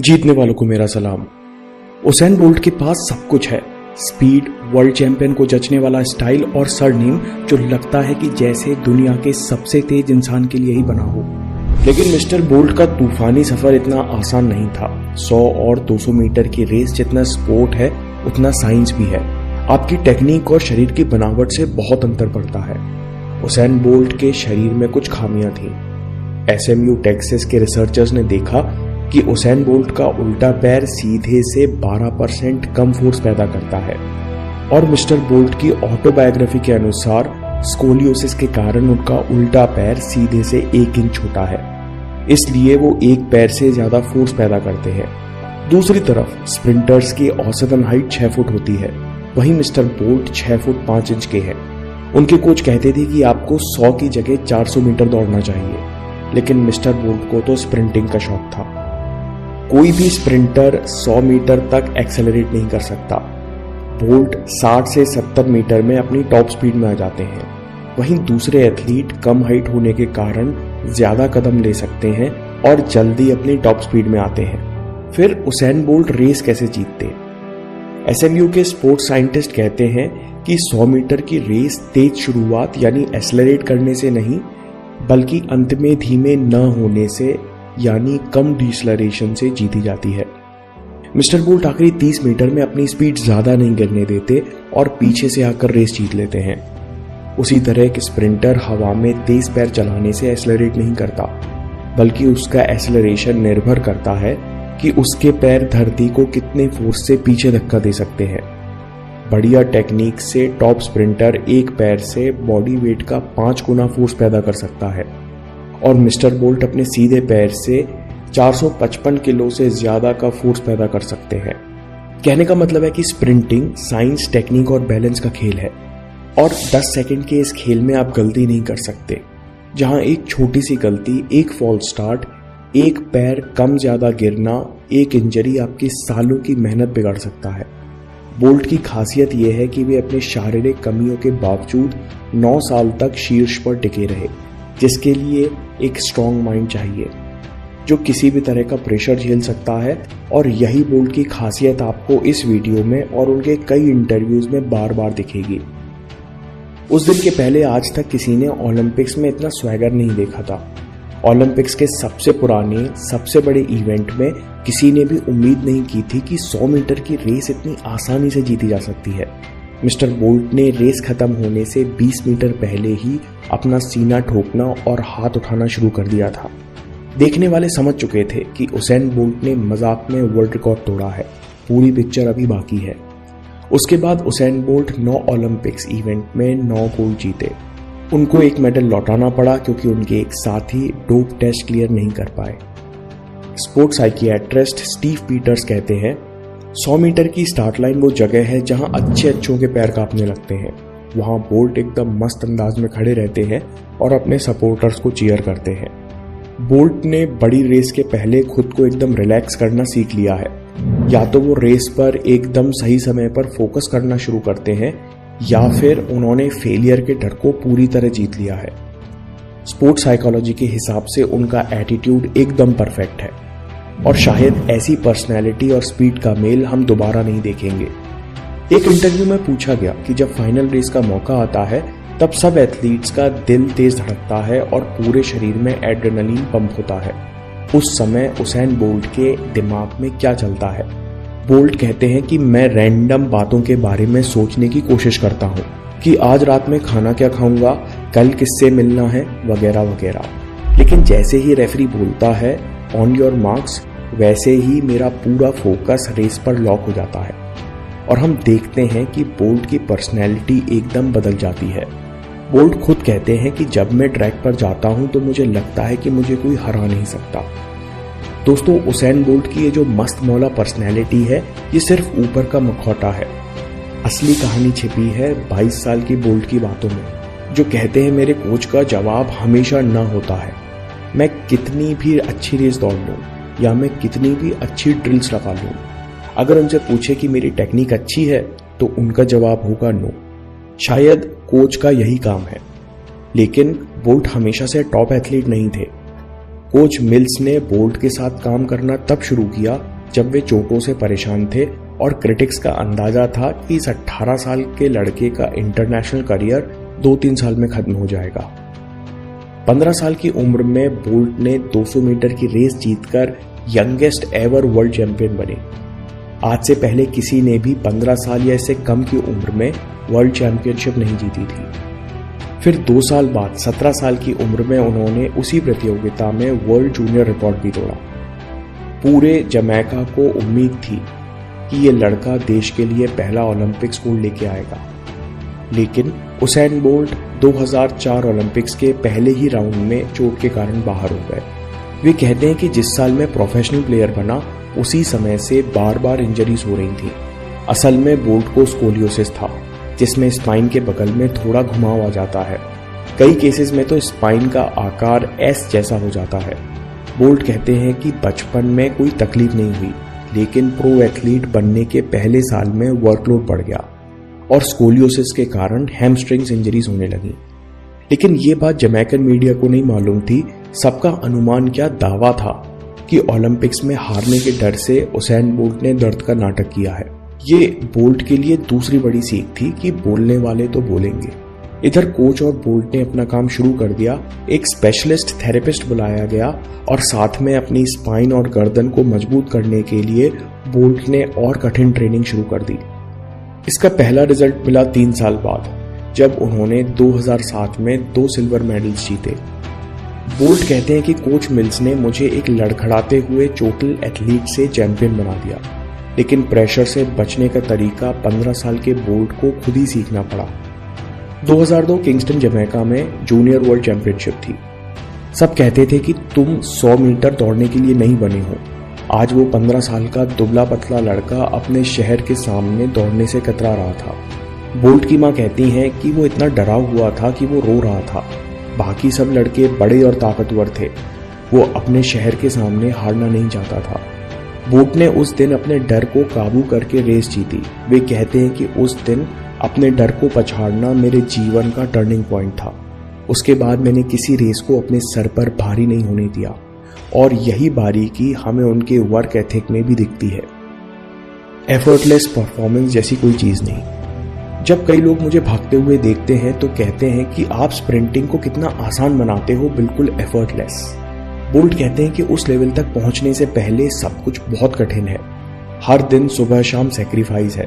जीतने वालों को मेरा सलाम। उसैन बोल्ट के पास सब कुछ है। स्पीड वर्ल्ड चैंपियन को जचने वाला स्टाइल और सरनेम जो लगता है कि जैसे दुनिया के सबसे तेज इंसान के लिए ही बना हो। लेकिन मिस्टर बोल्ट का तूफानी सफ़र इतना आसान नहीं था। 100 और 200 मीटर की रेस जितना स्पोर्ट है, उतना साइंस भी है। आपकी टेक्निक और शरीर की बनावट से बहुत अंतर पड़ता है। उसैन बोल्ट के शरीर में कुछ खामियाँ थी। एस टेक्सास के रिसर्चर्स ने देखा कि उसैन बोल्ट का उल्टा पैर सीधे से 12 परसेंट कम फोर्स पैदा करता है। और मिस्टर बोल्ट की ऑटोबायोग्राफी के अनुसार स्कोलियोसिस के कारण उनका उल्टा पैर सीधे से एक इंच छोटा है। इसलिए वो एक पैर से ज़्यादा फोर्स पैदा करते हैं। दूसरी तरफ़ स्प्रिंटर्स की औसतन हाइट छह फुट होती है। वहीं मिस्टर बोल्ट 6 फुट पाँच इंच के हैं। उनके कोच कहते थे कि आपको 100 की जगह 400 मीटर दौड़ना चाहिए। लेकिन मिस्टर बोल्ट को तो स्प्रिंटिंग का शौक था। कोई भी स्प्रिंटर 100 मीटर तक एक्सेलरेट नहीं कर सकता। बोल्ट 60 से 70 मीटर में अपनी टॉप स्पीड में आ जाते हैं। वहीं दूसरे एथलीट कम हाइट होने के कारण ज़्यादा कदम ले सकते हैं और जल्दी अपनी टॉप स्पीड में आते हैं। फिर उसेन बोल्ट रेस कैसे जीतते? एसएमयू के स्पोर्ट्स साइंटिस्ट कहते हैं कि 100 मीटर की रेस तेज शुरुआत यानी एक्सेलरेट करने से नहीं बल्कि अंत में धीमे न होने से, यानी कम डिसलरेशन से जीती जाती है। मिस्टर बोल्ट आखिरी 30 मीटर में अपनी स्पीड ज़्यादा नहीं गिरने देते और पीछे से आकर रेस जीत लेते हैं। उसी तरह एक स्प्रिंटर हवा में तेज पैर चलाने से एसलरेट नहीं करता, बल्कि उसका एसलरेशन निर्भर करता है कि उसके पैर धरती को कितने फोर्स से पीछे धक्का दे सकते हैं। बढ़िया टेक्निक से टॉप स्प्रिंटर एक पैर से बॉडी वेट का पाँच गुना फोर्स पैदा कर सकता है। और मिस्टर बोल्ट अपने सीधे पैर से 455 किलो से ज़्यादा का फोर्स पैदा कर सकते हैं। कहने का मतलब है कि स्प्रिंटिंग साइंस टेक्निक और बैलेंस का खेल है। और 10 सेकंड के इस खेल में आप गलती नहीं कर सकते। जहाँ एक छोटी सी गलती, एक फॉल स्टार्ट एक पैर कम ज़्यादा गिरना, एक इंजरी आपकी सालों की मेहनत बिगाड़ सकता है। बोल्ट की खासियत यह है कि वे अपने शारीरिक कमियों के बावजूद 9 साल तक शीर्ष पर टिके रहे, जिसके लिए एक स्ट्रॉन्ग माइंड चाहिए, जो किसी भी तरह का प्रेशर झेल सकता है। और यही बोल्ट की खासियत आपको इस वीडियो में और उनके कई इंटरव्यूज़ में बार बार दिखेगी। उस दिन के पहले आज तक किसी ने ओलंपिक्स में इतना स्वैगर नहीं देखा था। ओलंपिक्स के सबसे पुराने, सबसे बड़े इवेंट में किसी ने भी उम्मीद नहीं की थी कि 100 मीटर की रेस इतनी आसानी से जीती जा सकती है। मिस्टर बोल्ट ने रेस खत्म होने से 20 मीटर पहले ही अपना सीना ठोकना और हाथ उठाना शुरू कर दिया था। देखने वाले समझ चुके थे कि उसेन बोल्ट ने मज़ाक में वर्ल्ड रिकॉर्ड तोड़ा है। पूरी पिक्चर अभी बाकी है। उसके बाद उसेन बोल्ट नौ ओलंपिक्स इवेंट में नौ गोल्ड जीते। उनको एक मेडल लौटाना पड़ा क्योंकि उनके एक साथी डोप टेस्ट क्लियर नहीं कर पाए। स्पोर्ट्स साइकियाट्रिस्ट स्टीव पीटर्स कहते हैं 100 मीटर की स्टार्ट लाइन वो जगह है जहाँ अच्छे अच्छों के पैर कांपने लगते हैं। वहाँ बोल्ट एकदम मस्त अंदाज में खड़े रहते हैं और अपने सपोर्टर्स को चीयर करते हैं। बोल्ट ने बड़ी रेस के पहले खुद को एकदम रिलैक्स करना सीख लिया है। या तो वो रेस पर एकदम सही समय पर फोकस करना शुरू करते हैं या फिर उन्होंने फेलियर के डर को पूरी तरह जीत लिया है। स्पोर्ट्स साइकोलॉजी के हिसाब से उनका एटीट्यूड एकदम परफेक्ट है। और शायद ऐसी पर्सनैलिटी और स्पीड का मेल हम दोबारा नहीं देखेंगे। एक इंटरव्यू में पूछा गया कि जब फाइनल रेस का मौका आता है, तब सब एथलीट्स का दिल तेज धड़कता है और पूरे शरीर में एड्रेनलिन पंप होता है। उस समय उसेन बोल्ट के दिमाग में क्या चलता है? बोल्ट कहते हैं कि मैं रैंडम बातों के बारे में सोचने की कोशिश करता हूँ कि आज रात में खाना क्या खाऊँगा, कल किससे मिलना है, वगैरह वगैरह। लेकिन जैसे ही रेफरी बोलता है ऑन योर मार्क्स वैसे ही मेरा पूरा फोकस रेस पर लॉक हो जाता है। और हम देखते हैं कि बोल्ट की पर्सनैलिटी एकदम बदल जाती है। बोल्ट खुद कहते हैं कि जब मैं ट्रैक पर जाता हूँ तो मुझे लगता है कि मुझे कोई हरा नहीं सकता। दोस्तों उसेन बोल्ट की ये जो मस्त मौला पर्सनैलिटी है, ये सिर्फ़ ऊपर का मखौटा है। असली कहानी छिपी है 22 साल की बोल्ट की बातों में, जो कहते हैं, मेरे कोच का जवाब हमेशा न होता है। मैं कितनी भी अच्छी रेस दौड़ लूँ, या मैं कितनी भी अच्छी ड्रिल्स लगा लूँ, अगर उनसे पूछे कि मेरी टेक्निक अच्छी है तो उनका जवाब होगा नो शायद कोच का यही काम है, लेकिन बोल्ट हमेशा से टॉप एथलीट नहीं थे। कोच मिल्स ने बोल्ट के साथ काम करना तब शुरू किया जब वे चोटों से परेशान थे और क्रिटिक्स का अंदाज़ा था कि इस 18 साल के लड़के का इंटरनेशनल करियर दो तीन साल में खत्म हो जाएगा। 15 साल की उम्र में बोल्ट ने 200 मीटर की रेस जीतकर यंगेस्ट एवर वर्ल्ड चैंपियन बने। आज से पहले किसी ने भी 15 साल या इससे कम की उम्र में वर्ल्ड चैंपियनशिप नहीं जीती थी। फिर दो साल बाद 17 साल की उम्र में उन्होंने उसी प्रतियोगिता में वर्ल्ड जूनियर रिकॉर्ड भी तोड़ा। पूरे जमैका को उम्मीद थी कि ये लड़का देश के लिए पहला ओलंपिक्स गोल्ड लेके आएगा। लेकिन उसैन बोल्ट 2004 ओलंपिक्स के पहले ही राउंड में चोट के कारण बाहर हो गए। वे कहते हैं कि जिस साल में प्रोफेशनल प्लेयर बना, उसी समय से बार बार इंजरीज हो रही थी। असल में बोल्ट को स्कोलियोसिस था। जिसमें स्पाइन के बगल में थोड़ा घुमाव आ जाता है। कई केसेस में तो स्पाइन का आकार एस जैसा हो जाता है। बोल्ट कहते हैं कि बचपन में कोई तकलीफ़ नहीं हुई, लेकिन प्रो एथलीट बनने के पहले साल में वर्कलोड बढ़ गया और स्कोलियोसिस के कारण हैमस्ट्रिंग्स इंजरीज होने लगी। लेकिन ये बात जमैकन मीडिया को नहीं मालूम थी। सबका अनुमान क्या दावा था कि ओलंपिक्स में हारने के डर से उसैन बोल्ट ने दर्द का नाटक किया है। ये बोल्ट के लिए दूसरी बड़ी सीख थी कि बोलने वाले तो बोलेंगे। इधर कोच और बोल्ट ने अपना काम शुरू कर दिया, एक स्पेशलिस्ट थेरेपिस्ट बुलाया गया और साथ में अपनी स्पाइन और गर्दन को मज़बूत करने के लिए बोल्ट ने और कठिन ट्रेनिंग शुरू कर दी। इसका पहला रिज़ल्ट मिला तीन साल बाद, जब उन्होंने 2007 में दो सिल्वर मेडल्स जीते। बोल्ट कहते हैं कि कोच मिल्स ने मुझे एक लड़खड़ाते हुए चोटल एथलीट से चैंपियन बना दिया। लेकिन प्रेशर से बचने का तरीका 15 साल के बोल्ट को खुद ही सीखना पड़ा। 2002 किंगस्टन जमैका में जूनियर वर्ल्ड चैंपियनशिप थी। सब कहते थे कि तुम 100 मीटर दौड़ने के लिए नहीं बने हो। आज वो 15 साल का दुबला पतला लड़का अपने शहर के सामने दौड़ने से कतरा रहा था। बोल्ट की माँ कहती हैं कि वो इतना डरा हुआ था कि वो रो रहा था। बाकी सब लड़के बड़े और ताकतवर थे। वो अपने शहर के सामने हारना नहीं चाहता था। बोट ने उस दिन अपने डर को काबू करके रेस जीती। वे कहते हैं कि उस दिन अपने डर को पछाड़ना मेरे जीवन का टर्निंग पॉइंट था। उसके बाद मैंने किसी रेस को अपने सर पर भारी नहीं होने दिया। और यही बारीकी हमें उनके वर्क एथिक में भी दिखती है। एफर्टलेस परफॉर्मेंस जैसी कोई चीज़ नहीं। जब कई लोग मुझे भागते हुए देखते हैं तो कहते हैं कि आप स्प्रिंटिंग को कितना आसान बनाते हो, बिल्कुल एफर्टलेस बोल्ट कहते हैं कि उस लेवल तक पहुँचने से पहले सब कुछ बहुत कठिन है। हर दिन सुबह शाम सेक्रीफाइस है।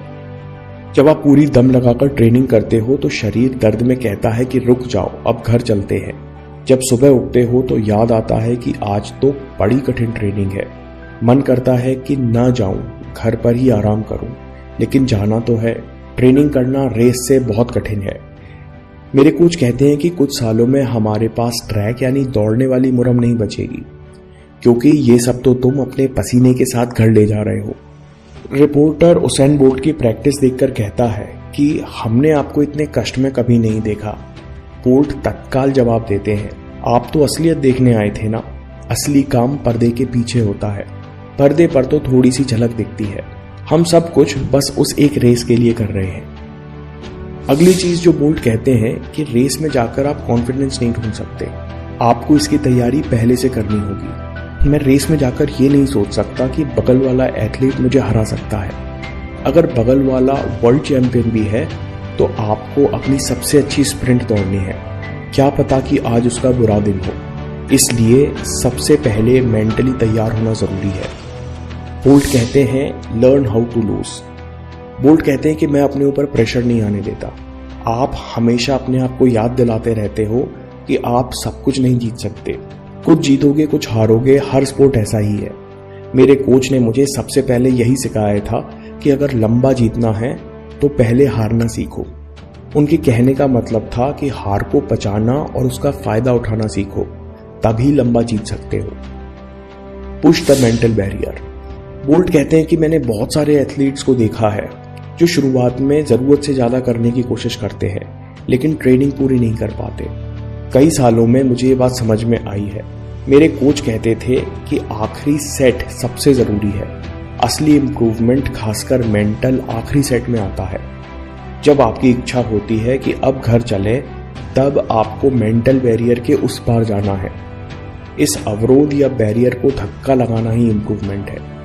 जब आप पूरी दम लगाकर ट्रेनिंग करते हो तो शरीर दर्द में कहता है कि रुक जाओ, अब घर चलते हैं। जब सुबह उठते हो तो याद आता है कि आज तो बड़ी कठिन ट्रेनिंग है। मन करता है कि ना जाऊँ, घर पर ही आराम करूँ, लेकिन जाना तो है। ट्रेनिंग करना रेस से बहुत कठिन है। मेरे कोच कहते हैं कि कुछ सालों में हमारे पास ट्रैक यानी दौड़ने वाली मुरम नहीं बचेगी, क्योंकि ये सब तो तुम अपने पसीने के साथ घर ले जा रहे हो। रिपोर्टर उसैन बोल्ट की प्रैक्टिस देखकर कहता है कि हमने आपको इतने कष्ट में कभी नहीं देखा। बोल्ट तत्काल जवाब देते हैं, आप तो असलियत देखने आए थे ना? असली काम पर्दे के पीछे होता है। पर्दे पर तो थोड़ी सी झलक दिखती है। हम सब कुछ बस उस एक रेस के लिए कर रहे हैं। अगली चीज़ जो बोल्ट कहते हैं कि रेस में जाकर आप कॉन्फिडेंस नहीं ढूंढ सकते। आपको इसकी तैयारी पहले से करनी होगी। मैं रेस में जाकर ये नहीं सोच सकता कि बगल वाला एथलीट मुझे हरा सकता है। अगर बगल वाला वर्ल्ड चैंपियन भी है तो आपको अपनी सबसे अच्छी स्प्रिंट दौड़नी है। क्या पता कि आज उसका बुरा दिन हो। इसलिए सबसे पहले मेंटली तैयार होना ज़रूरी है। बोल्ट कहते हैं learn how to lose Bolt कहते हैं कि मैं अपने ऊपर प्रेशर नहीं आने देता। आप हमेशा अपने आप को याद दिलाते रहते हो कि आप सब कुछ नहीं जीत सकते। कुछ जीतोगे, कुछ हारोगे, हर स्पोर्ट ऐसा ही है। मेरे कोच ने मुझे सबसे पहले यही सिखाया था कि अगर लंबा जीतना है तो पहले हारना सीखो। उनके कहने का मतलब था कि हार को पचाना और उसका फ़ायदा उठाना सीखो, तभी लंबा जीत सकते हो। Push the mental barrier Bolt कहते हैं कि मैंने बहुत सारे एथलीट्स को देखा है। जो शुरुआत में ज़रूरत से ज़्यादा करने की कोशिश करते हैं, लेकिन ट्रेनिंग पूरी नहीं कर पाते। कई सालों में मुझे ये बात समझ में आई है। मेरे कोच कहते थे कि आखिरी सेट सबसे ज़रूरी है। असली इम्प्रूवमेंट खासकर मेंटल आखिरी सेट में आता है। जब आपकी इच्छा होती है कि अब घर चले, तब आपको मेंटल बैरियर के उस पार जाना है। इस अवरोध या बैरियर को धक्का लगाना ही इम्प्रूवमेंट है।